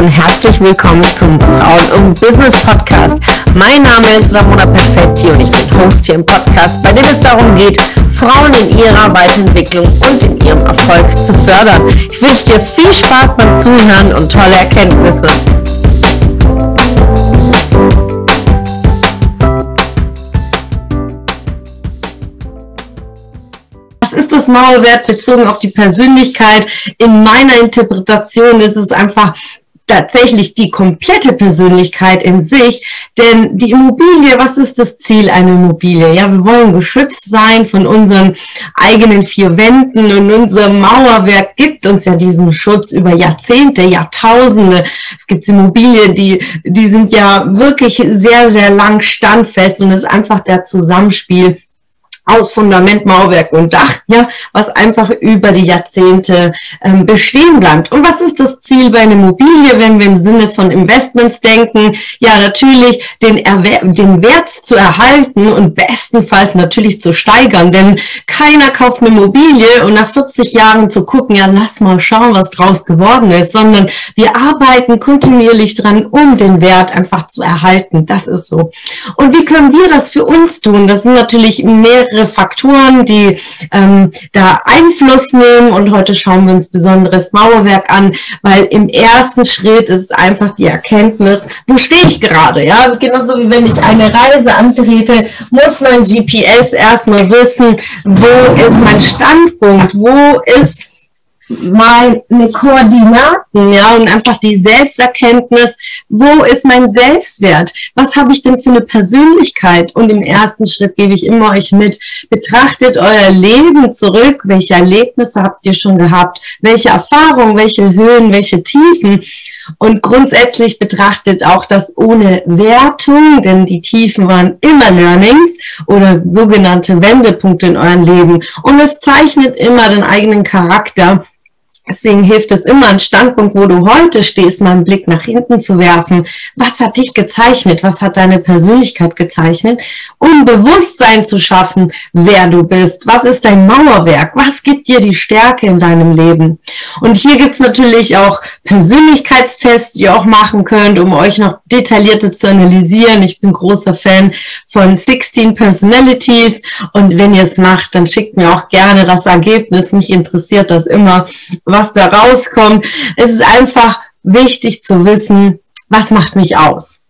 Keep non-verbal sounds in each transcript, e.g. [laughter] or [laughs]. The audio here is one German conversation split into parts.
und herzlich willkommen zum Frauen und Business Podcast. Mein Name ist Ramona Perfetti und ich bin Host hier im Podcast, bei dem es darum geht, Frauen in ihrer Weiterentwicklung und in ihrem Erfolg zu fördern. Ich wünsche dir viel Spaß beim Zuhören und tolle Erkenntnisse. Was ist das Mauerwert bezogen auf die Persönlichkeit? In meiner Interpretation ist es einfach tatsächlich die komplette Persönlichkeit in sich. Denn die Immobilie, was ist das Ziel einer Immobilie? Ja, wir wollen geschützt sein von unseren eigenen vier Wänden und unser Mauerwerk gibt uns ja diesen Schutz über Jahrzehnte, Jahrtausende. Es gibt Immobilien, die, die sind ja wirklich sehr, sehr lang standfest und es ist einfach der Zusammenspiel aus Fundament, Mauerwerk und Dach, ja, was einfach über die Jahrzehnte ähm, bestehen bleibt. Und was ist das Ziel bei einer Immobilie, wenn wir im Sinne von Investments denken? Ja, natürlich den, den Wert zu erhalten und bestenfalls natürlich zu steigern, denn keiner kauft eine Immobilie und nach 40 Jahren zu gucken, ja, lass mal schauen, was draus geworden ist, sondern wir arbeiten kontinuierlich dran, um den Wert einfach zu erhalten. Das ist so. Und wie können wir das für uns tun? Das sind natürlich mehrere mehrere Faktoren, die ähm, da Einfluss nehmen. Und heute schauen wir uns besonderes Mauerwerk an, weil im ersten Schritt ist einfach die Erkenntnis, wo stehe ich gerade? Ja, genauso wie wenn ich eine Reise antrete, muss mein GPS erstmal wissen, wo ist mein Standpunkt, wo ist meine Koordinaten, ja, und einfach die Selbsterkenntnis, wo ist mein Selbstwert? Was habe ich denn für eine Persönlichkeit? Und im ersten Schritt gebe ich immer euch mit, betrachtet euer Leben zurück, welche Erlebnisse habt ihr schon gehabt, welche Erfahrungen, welche Höhen, welche Tiefen? Und grundsätzlich betrachtet auch das ohne Wertung, denn die Tiefen waren immer Learnings oder sogenannte Wendepunkte in eurem Leben. Und es zeichnet immer den eigenen Charakter Deswegen hilft es immer, einen Standpunkt, wo du heute stehst, mal einen Blick nach hinten zu werfen. Was hat dich gezeichnet? Was hat deine Persönlichkeit gezeichnet? Um Bewusstsein zu schaffen, wer du bist. Was ist dein Mauerwerk? Was gibt dir die Stärke in deinem Leben? Und hier gibt's natürlich auch Persönlichkeitstests, die ihr auch machen könnt, um euch noch detaillierter zu analysieren. Ich bin großer Fan von 16 Personalities. Und wenn ihr es macht, dann schickt mir auch gerne das Ergebnis. Mich interessiert das immer, was da rauskommt. Es ist einfach wichtig zu wissen, was macht mich aus.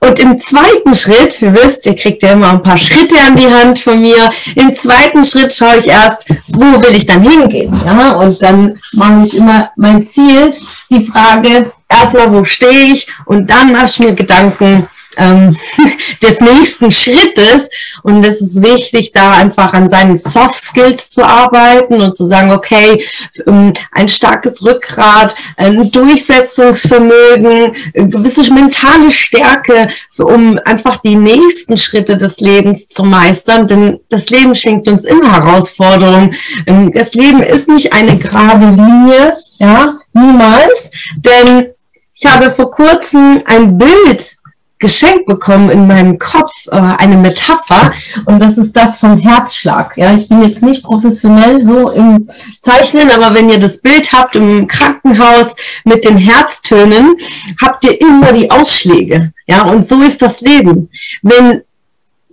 Und im zweiten Schritt, ihr wisst, ihr kriegt ja immer ein paar Schritte an die Hand von mir. Im zweiten Schritt schaue ich erst, wo will ich dann hingehen? Ja, und dann mache ich immer mein Ziel, ist die Frage, erstmal, wo stehe ich? Und dann mache ich mir Gedanken, ähm, [laughs] des nächsten Schrittes. Und es ist wichtig, da einfach an seinen Soft Skills zu arbeiten und zu sagen, okay, ähm, ein starkes Rückgrat, ein Durchsetzungsvermögen, gewisse mentale Stärke, um einfach die nächsten Schritte des Lebens zu meistern. Denn das Leben schenkt uns immer Herausforderungen. Ähm, das Leben ist nicht eine gerade Linie, ja, niemals. Denn ich habe vor kurzem ein Bild geschenkt bekommen in meinem Kopf, äh, eine Metapher und das ist das vom Herzschlag. Ja, ich bin jetzt nicht professionell so im Zeichnen, aber wenn ihr das Bild habt im Krankenhaus mit den Herztönen, habt ihr immer die Ausschläge. Ja, und so ist das Leben. Wenn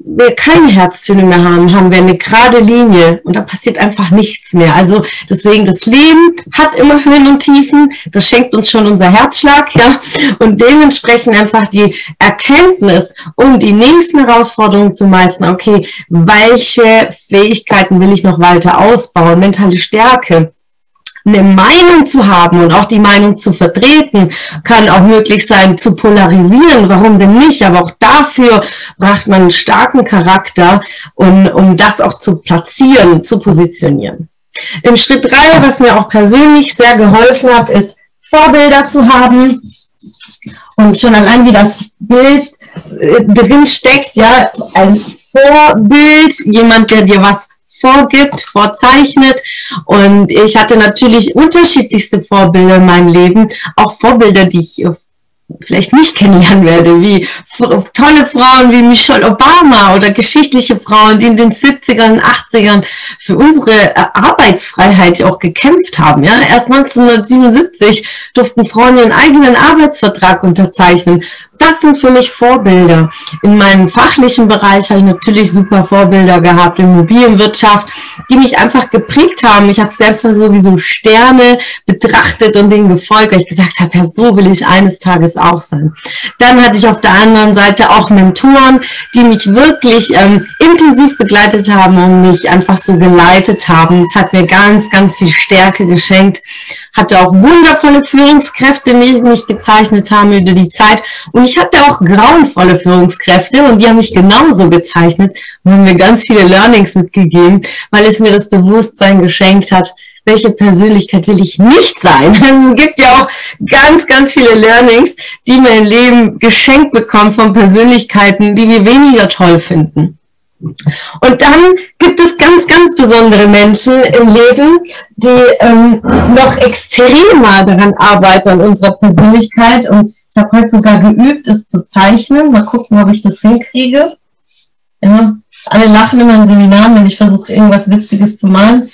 wir keine Herztöne mehr haben, haben wir eine gerade Linie und da passiert einfach nichts mehr. Also deswegen, das Leben hat immer Höhen und Tiefen, das schenkt uns schon unser Herzschlag, ja, und dementsprechend einfach die Erkenntnis, um die nächsten Herausforderungen zu meistern, okay, welche Fähigkeiten will ich noch weiter ausbauen, mentale Stärke, eine Meinung zu haben und auch die Meinung zu vertreten, kann auch möglich sein zu polarisieren. Warum denn nicht? Aber auch dafür braucht man einen starken Charakter, um, um das auch zu platzieren, zu positionieren. Im Schritt drei, was mir auch persönlich sehr geholfen hat, ist Vorbilder zu haben und schon allein wie das Bild äh, drin steckt, ja, ein Vorbild, jemand, der dir was vorgibt, vorzeichnet. Und ich hatte natürlich unterschiedlichste Vorbilder in meinem Leben, auch Vorbilder, die ich vielleicht nicht kennenlernen werde, wie tolle Frauen wie Michelle Obama oder geschichtliche Frauen, die in den 70ern und 80ern für unsere äh, Arbeitsfreiheit auch gekämpft haben. Ja, erst 1977 durften Frauen ihren eigenen Arbeitsvertrag unterzeichnen das sind für mich Vorbilder. In meinem fachlichen Bereich habe ich natürlich super Vorbilder gehabt, Immobilienwirtschaft, die mich einfach geprägt haben. Ich habe selber sowieso Sterne betrachtet und denen gefolgt, weil ich gesagt habe, ja, so will ich eines Tages auch sein. Dann hatte ich auf der anderen Seite auch Mentoren, die mich wirklich ähm, intensiv begleitet haben und mich einfach so geleitet haben. Es hat mir ganz, ganz viel Stärke geschenkt hatte auch wundervolle Führungskräfte, die mich gezeichnet haben über die Zeit. Und hatte auch grauenvolle Führungskräfte und die haben mich genauso gezeichnet und haben mir ganz viele Learnings mitgegeben, weil es mir das Bewusstsein geschenkt hat, welche Persönlichkeit will ich nicht sein? Also [laughs] es gibt ja auch ganz, ganz viele Learnings, die wir im Leben geschenkt bekommen von Persönlichkeiten, die wir weniger toll finden. Und dann gibt es ganz, ganz besondere Menschen im Leben, die ähm, noch extremer daran arbeiten an unserer Persönlichkeit. Und ich habe heute sogar geübt, es zu zeichnen. Mal gucken, ob ich das hinkriege. Ja, alle lachen in Seminaren, wenn ich versuche, irgendwas Witziges zu malen.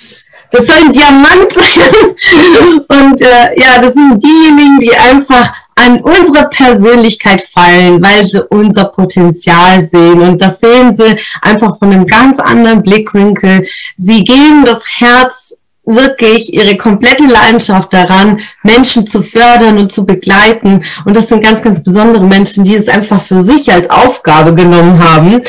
Das soll ein Diamant [laughs] sein. Und äh, ja, das sind diejenigen, die einfach an unsere Persönlichkeit fallen, weil sie unser Potenzial sehen. Und das sehen sie einfach von einem ganz anderen Blickwinkel. Sie geben das Herz wirklich ihre komplette Leidenschaft daran, Menschen zu fördern und zu begleiten. Und das sind ganz, ganz besondere Menschen, die es einfach für sich als Aufgabe genommen haben.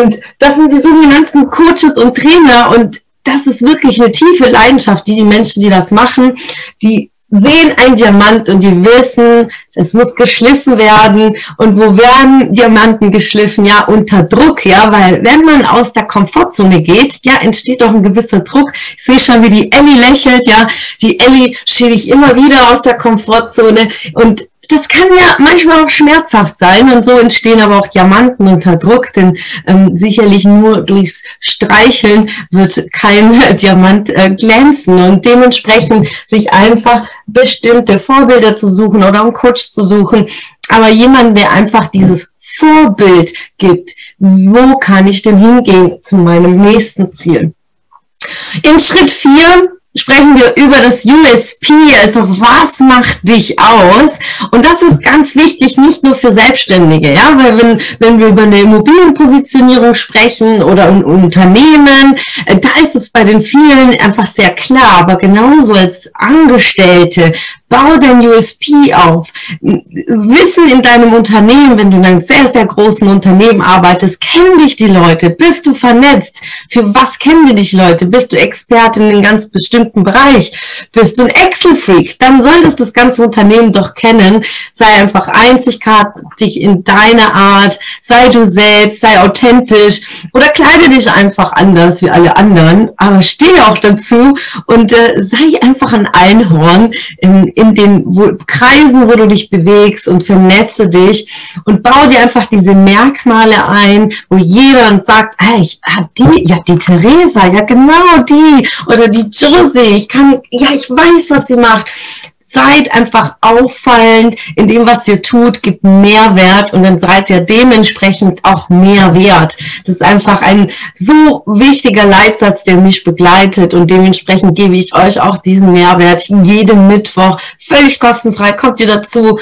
Und das sind die sogenannten Coaches und Trainer. Und das ist wirklich eine tiefe Leidenschaft, die die Menschen, die das machen, die sehen ein Diamant und die wissen, es muss geschliffen werden. Und wo werden Diamanten geschliffen? Ja, unter Druck, ja, weil wenn man aus der Komfortzone geht, ja, entsteht doch ein gewisser Druck. Ich sehe schon, wie die Ellie lächelt, ja. Die Ellie schiebe ich immer wieder aus der Komfortzone und das kann ja manchmal auch schmerzhaft sein und so entstehen aber auch Diamanten unter Druck, denn ähm, sicherlich nur durchs Streicheln wird kein [laughs] Diamant äh, glänzen und dementsprechend sich einfach bestimmte Vorbilder zu suchen oder einen Coach zu suchen, aber jemand, der einfach dieses Vorbild gibt, wo kann ich denn hingehen zu meinem nächsten Ziel? In Schritt vier sprechen wir über das USP, also was macht dich aus? Und das ist ganz wichtig, nicht nur für Selbstständige, ja, weil wenn, wenn wir über eine Immobilienpositionierung sprechen oder ein Unternehmen, äh, da ist es bei den vielen einfach sehr klar, aber genauso als Angestellte, Bau dein USP auf. Wissen in deinem Unternehmen, wenn du in einem sehr, sehr großen Unternehmen arbeitest, kennen dich die Leute? Bist du vernetzt? Für was kennen dich Leute? Bist du Experte in ganz bestimmten Bereich? Bist du ein Excel-Freak? Dann solltest du das ganze Unternehmen doch kennen. Sei einfach einzigartig in deiner Art. Sei du selbst. Sei authentisch. Oder kleide dich einfach anders wie alle anderen. Aber steh auch dazu und äh, sei einfach ein Einhorn in, in den wo, Kreisen, wo du dich bewegst und vernetze dich und baue dir einfach diese Merkmale ein, wo jeder sagt, hey, ich, ah, die, ja, die Theresa, ja, genau die, oder die Josie, ich kann, ja, ich weiß, was sie macht seid einfach auffallend in dem, was ihr tut, gibt Mehrwert und dann seid ihr dementsprechend auch mehr wert. Das ist einfach ein so wichtiger Leitsatz, der mich begleitet und dementsprechend gebe ich euch auch diesen Mehrwert jeden Mittwoch völlig kostenfrei. Kommt ihr dazu?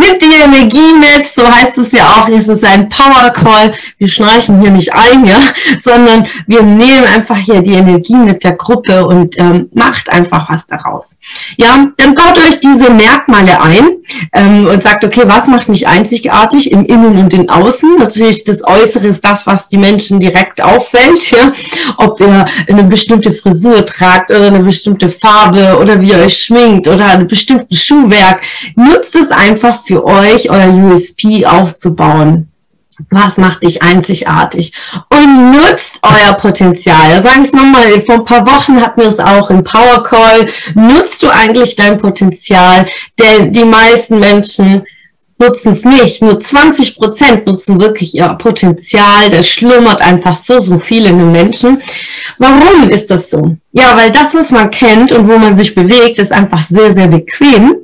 Nimmt die Energie mit, so heißt es ja auch, es ist ein Power Call. Wir schnarchen hier nicht ein, ja, sondern wir nehmen einfach hier die Energie mit der Gruppe und ähm, macht einfach was daraus. Ja, dann baut euch diese Merkmale ein ähm, und sagt, okay, was macht mich einzigartig im Innen und im Außen? Natürlich das Äußere ist das, was die Menschen direkt auffällt, ja, ob ihr eine bestimmte Frisur tragt oder eine bestimmte Farbe oder wie ihr euch schminkt oder ein bestimmtes Schuhwerk. Nutzt es einfach für euch, euer USP aufzubauen. Was macht dich einzigartig? Und nutzt euer Potenzial. Da sage es nochmal, vor ein paar Wochen hatten wir es auch im Power Call. Nutzt du eigentlich dein Potenzial? Denn die meisten Menschen nutzen es nicht. Nur 20 Prozent nutzen wirklich ihr Potenzial. Das schlummert einfach so, so viel in den Menschen. Warum ist das so? Ja, weil das, was man kennt und wo man sich bewegt, ist einfach sehr, sehr bequem.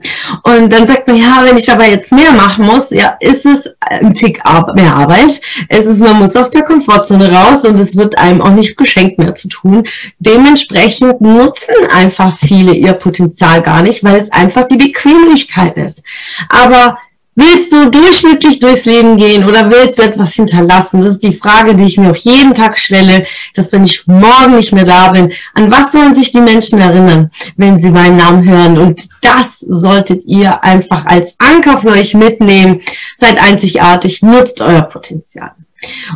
Und dann sagt man, ja, wenn ich aber jetzt mehr machen muss, ja, ist es ein Tick mehr Arbeit. Es ist, man muss aus der Komfortzone raus und es wird einem auch nicht geschenkt mehr zu tun. Dementsprechend nutzen einfach viele ihr Potenzial gar nicht, weil es einfach die Bequemlichkeit ist. Aber Willst du durchschnittlich durchs Leben gehen oder willst du etwas hinterlassen? Das ist die Frage, die ich mir auch jeden Tag stelle, dass wenn ich morgen nicht mehr da bin, an was sollen sich die Menschen erinnern, wenn sie meinen Namen hören? Und das solltet ihr einfach als Anker für euch mitnehmen. Seid einzigartig, nutzt euer Potenzial.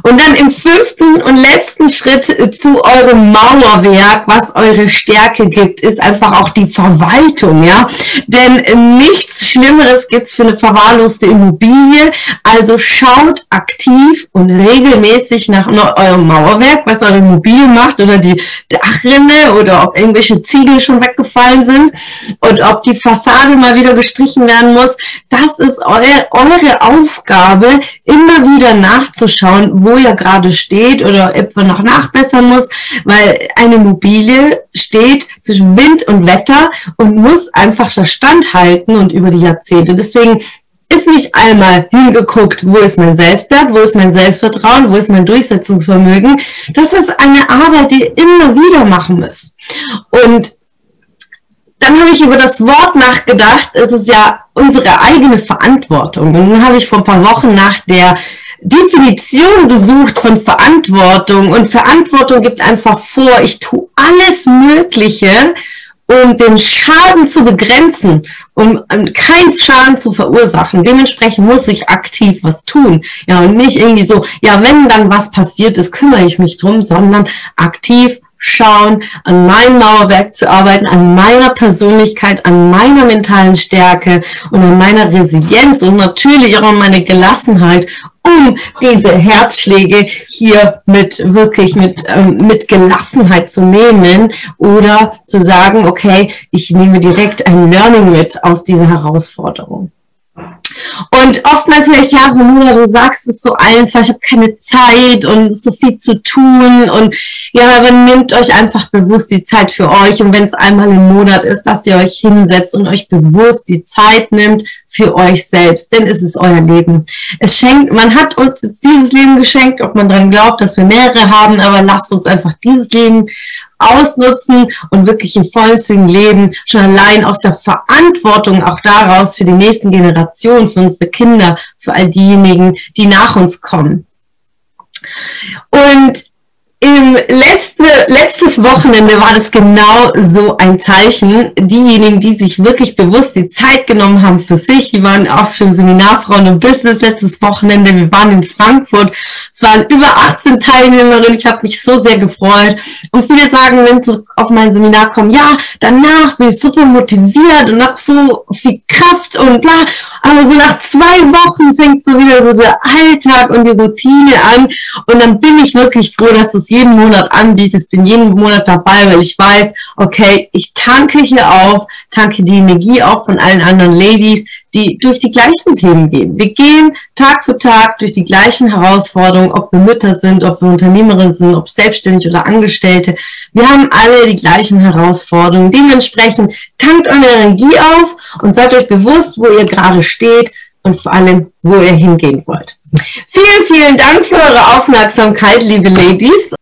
Und dann im fünften und letzten Schritt zu eurem Mauerwerk, was eure Stärke gibt, ist einfach auch die Verwaltung, ja. Denn nichts Schlimmeres gibt's für eine verwahrloste Immobilie. Also schaut aktiv und regelmäßig nach eurem Mauerwerk, was eure Immobilie macht oder die Dachrinne oder ob irgendwelche Ziegel schon weggefallen sind und ob die Fassade mal wieder gestrichen werden muss. Das ist eu eure Aufgabe, immer wieder nachzuschauen schauen, wo ihr gerade steht oder etwa noch nachbessern muss, weil eine Immobilie steht zwischen Wind und Wetter und muss einfach da standhalten und über die Jahrzehnte. Deswegen ist nicht einmal hingeguckt, wo ist mein Selbstwert, wo ist mein Selbstvertrauen, wo ist mein Durchsetzungsvermögen. Das ist eine Arbeit, die ihr immer wieder machen müsst. Und dann habe ich über das Wort nachgedacht. Es ist ja unsere eigene Verantwortung. Und dann habe ich vor ein paar Wochen nach der Definition gesucht von Verantwortung und Verantwortung gibt einfach vor, ich tue alles Mögliche, um den Schaden zu begrenzen, um keinen Schaden zu verursachen. Dementsprechend muss ich aktiv was tun. Ja, und nicht irgendwie so, ja, wenn dann was passiert ist, kümmere ich mich drum, sondern aktiv schauen, an meinem Mauerwerk zu arbeiten, an meiner Persönlichkeit, an meiner mentalen Stärke und an meiner Resilienz und natürlich auch an meine Gelassenheit, um diese Herzschläge hier mit wirklich mit, ähm, mit Gelassenheit zu nehmen oder zu sagen, okay, ich nehme direkt ein Learning mit aus dieser Herausforderung. Und oftmals höre ich, ja, Ramona, du sagst es so einfach, ich habe keine Zeit und so viel zu tun. Und ja, aber nehmt euch einfach bewusst die Zeit für euch. Und wenn es einmal im Monat ist, dass ihr euch hinsetzt und euch bewusst die Zeit nimmt für euch selbst, denn es ist euer Leben. Es schenkt, man hat uns dieses Leben geschenkt, ob man daran glaubt, dass wir mehrere haben, aber lasst uns einfach dieses Leben ausnutzen und wirklich in vollen Zügen leben, schon allein aus der Verantwortung auch daraus für die nächsten Generationen, für unsere Kinder, für all diejenigen, die nach uns kommen. Und im letzte, letztes Wochenende war das genau so ein Zeichen. Diejenigen, die sich wirklich bewusst die Zeit genommen haben für sich, die waren auf dem Seminar Frauen und Business letztes Wochenende. Wir waren in Frankfurt. Es waren über 18 Teilnehmerinnen. Ich habe mich so sehr gefreut. Und viele sagen, wenn sie auf mein Seminar kommen, ja, danach bin ich super motiviert und habe so viel Kraft und bla. Aber so nach zwei Wochen fängt so wieder so der Alltag und die Routine an. Und dann bin ich wirklich froh, dass es jeden Monat anbietest, bin jeden Monat dabei, weil ich weiß, okay, ich tanke hier auf, tanke die Energie auf von allen anderen Ladies, die durch die gleichen Themen gehen. Wir gehen Tag für Tag durch die gleichen Herausforderungen, ob wir Mütter sind, ob wir Unternehmerinnen sind, ob selbstständig oder Angestellte. Wir haben alle die gleichen Herausforderungen. Dementsprechend tankt eure Energie auf und seid euch bewusst, wo ihr gerade steht und vor allem, wo ihr hingehen wollt. Vielen, vielen Dank für eure Aufmerksamkeit, liebe Ladies.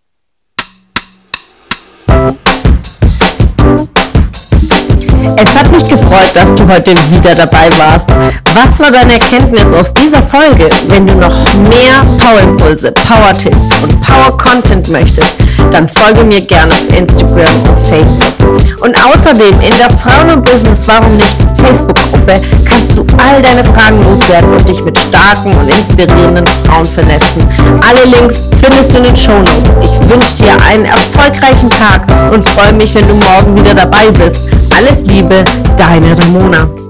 Es hat mich gefreut, dass du heute wieder dabei warst. Was war deine Erkenntnis aus dieser Folge? Wenn du noch mehr Power-Impulse, Power-Tipps und Power-Content möchtest, dann folge mir gerne auf Instagram und Facebook. Und außerdem in der Frauen- und Business Warum nicht Facebook-Gruppe kannst du all deine Fragen loswerden und dich mit starken und inspirierenden Frauen vernetzen. Alle Links findest du in den Show Notes. Ich wünsche dir einen erfolgreichen Tag und freue mich, wenn du morgen wieder dabei bist. Alles Liebe, deine Ramona.